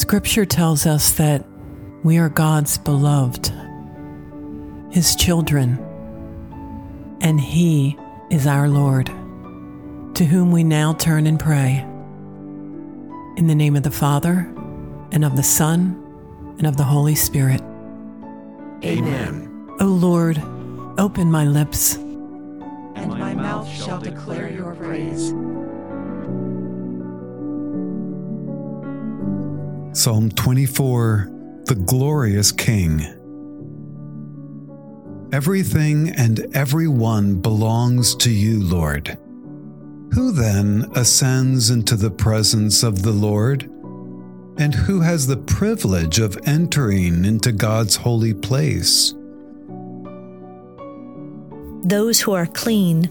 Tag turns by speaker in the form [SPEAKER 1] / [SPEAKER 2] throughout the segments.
[SPEAKER 1] Scripture tells us that we are God's beloved, His children, and He is our Lord, to whom we now turn and pray. In the name of the Father, and of the Son, and of the Holy Spirit.
[SPEAKER 2] Amen.
[SPEAKER 1] O Lord, open my lips,
[SPEAKER 2] And my mouth shall declare your praise.
[SPEAKER 3] Psalm 24 The Glorious King. Everything and everyone belongs to you, Lord. Who then ascends into the presence of the Lord? And who has the privilege of entering into God's holy place?
[SPEAKER 4] Those who are clean,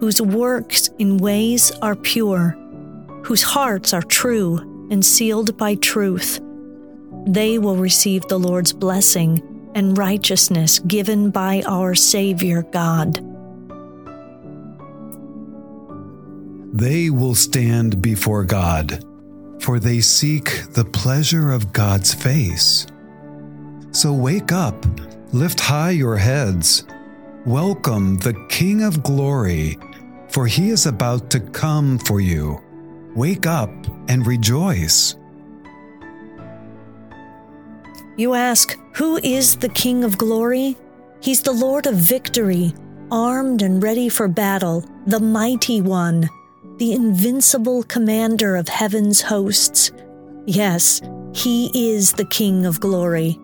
[SPEAKER 4] whose works in ways are pure, whose hearts are true and sealed by truth. They will receive the Lord's blessing and righteousness given by our Savior God.
[SPEAKER 3] They will stand before God, for they seek the pleasure of God's face. So wake up, lift high your heads, welcome the King of glory, for he is about to come for you. Wake up and rejoice.
[SPEAKER 4] You ask, Who is the King of glory? He's the Lord of victory, armed and ready for battle, the mighty one, the invincible commander of heaven's hosts. Yes, he is the King of glory.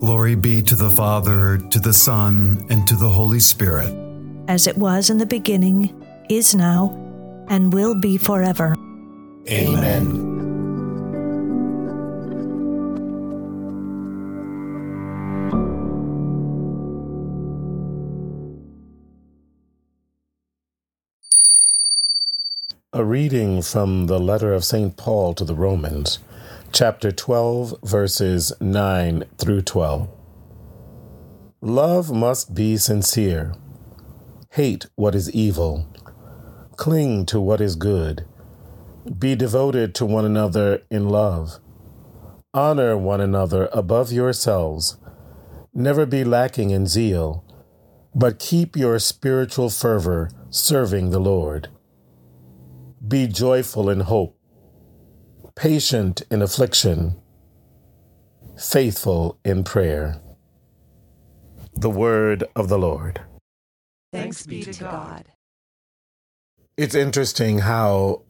[SPEAKER 3] Glory be to the Father, to the Son, and to the Holy Spirit.
[SPEAKER 4] As it was in the beginning, is now, and will be forever.
[SPEAKER 2] Amen.
[SPEAKER 5] A reading from the letter of St. Paul to the Romans, chapter 12, verses 9 through 12. Love must be sincere. Hate what is evil. Cling to what is good. Be devoted to one another in love. Honor one another above yourselves. Never be lacking in zeal, but keep your spiritual fervor serving the Lord. Be joyful in hope, patient in affliction, faithful in prayer. The word of the Lord.
[SPEAKER 2] Thanks be to God.
[SPEAKER 5] It's interesting how,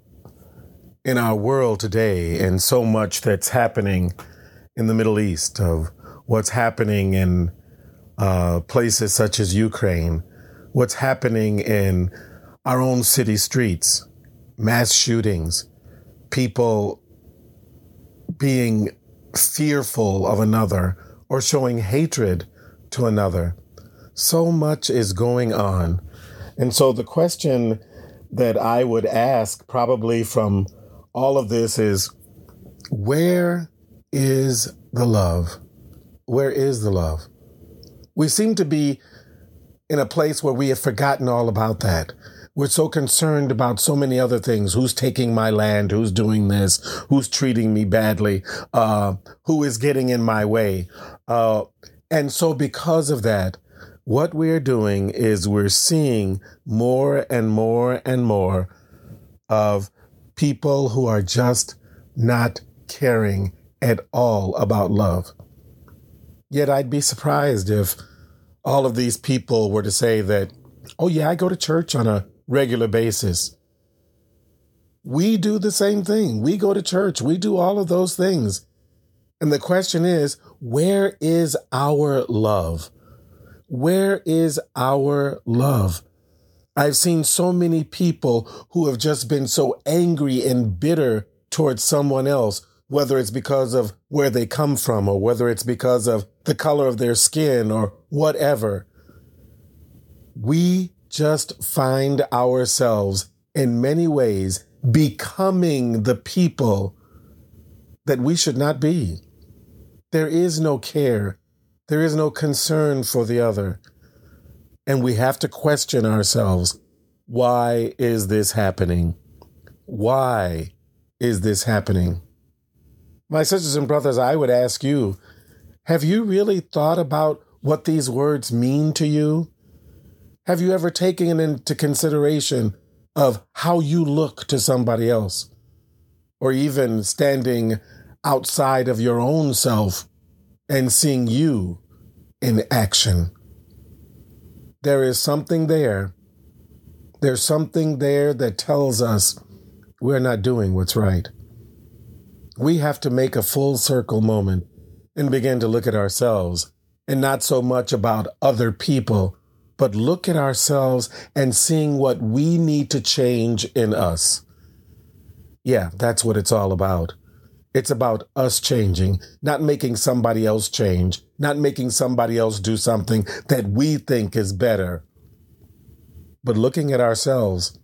[SPEAKER 5] in our world today, and so much that's happening in the Middle East, of what's happening in uh, places such as Ukraine, what's happening in our own city streets, mass shootings, people being fearful of another or showing hatred to another. So much is going on. And so the question that I would ask, probably from all of this, is where is the love? Where is the love? We seem to be in a place where we have forgotten all about that. We're so concerned about so many other things. Who's taking my land? Who's doing this? Who's treating me badly? Uh, who is getting in my way? Uh, and so because of that, what we're doing is we're seeing more and more and more of people who are just not caring at all about love. Yet I'd be surprised if all of these people were to say that, oh, yeah, I go to church on a regular basis. We do the same thing. We go to church. We do all of those things. And the question is, where is our love? Where is our love? I've seen so many people who have just been so angry and bitter towards someone else, whether it's because of where they come from or whether it's because of the color of their skin or whatever. We just find ourselves in many ways becoming the people that we should not be. There is no care. There is no concern for the other. And we have to question ourselves why is this happening? Why is this happening? My sisters and brothers, I would ask you have you really thought about what these words mean to you? Have you ever taken into consideration of how you look to somebody else? Or even standing outside of your own self and seeing you in action. There is something there. There's something there that tells us we're not doing what's right. We have to make a full circle moment and begin to look at ourselves and not so much about other people, but look at ourselves and seeing what we need to change in us. Yeah, that's what it's all about. It's about us changing, not making somebody else change, not making somebody else do something that we think is better, but looking at ourselves,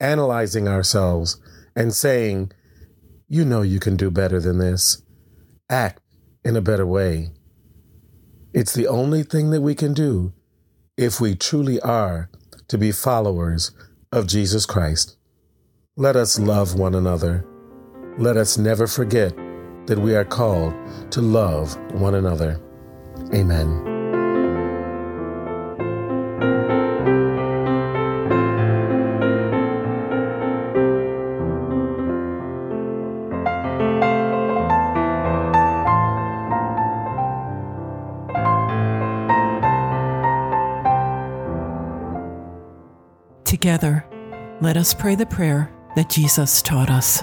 [SPEAKER 5] analyzing ourselves, and saying, you know you can do better than this. Act in a better way. It's the only thing that we can do if we truly are to be followers of Jesus Christ. Let us love one another let us never forget that we are called to love one another. Amen.
[SPEAKER 1] Together, let us pray the prayer that Jesus taught us.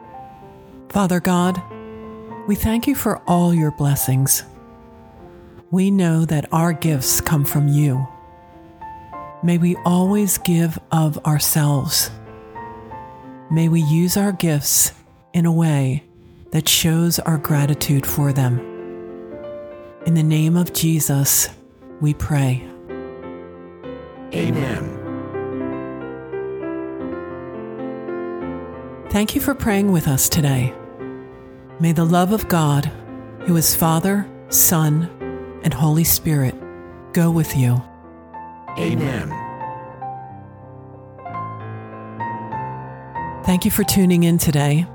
[SPEAKER 1] Father God, we thank you for all your blessings. We know that our gifts come from you. May we always give of ourselves. May we use our gifts in a way that shows our gratitude for them. In the name of Jesus, we pray.
[SPEAKER 2] Amen.
[SPEAKER 1] Thank you for praying with us today. May the love of God, who is Father, Son, and Holy Spirit, go with you.
[SPEAKER 2] Amen.
[SPEAKER 1] Thank you for tuning in today.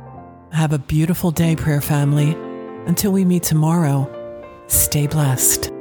[SPEAKER 1] Have a beautiful day, prayer family. Until we meet tomorrow, stay blessed.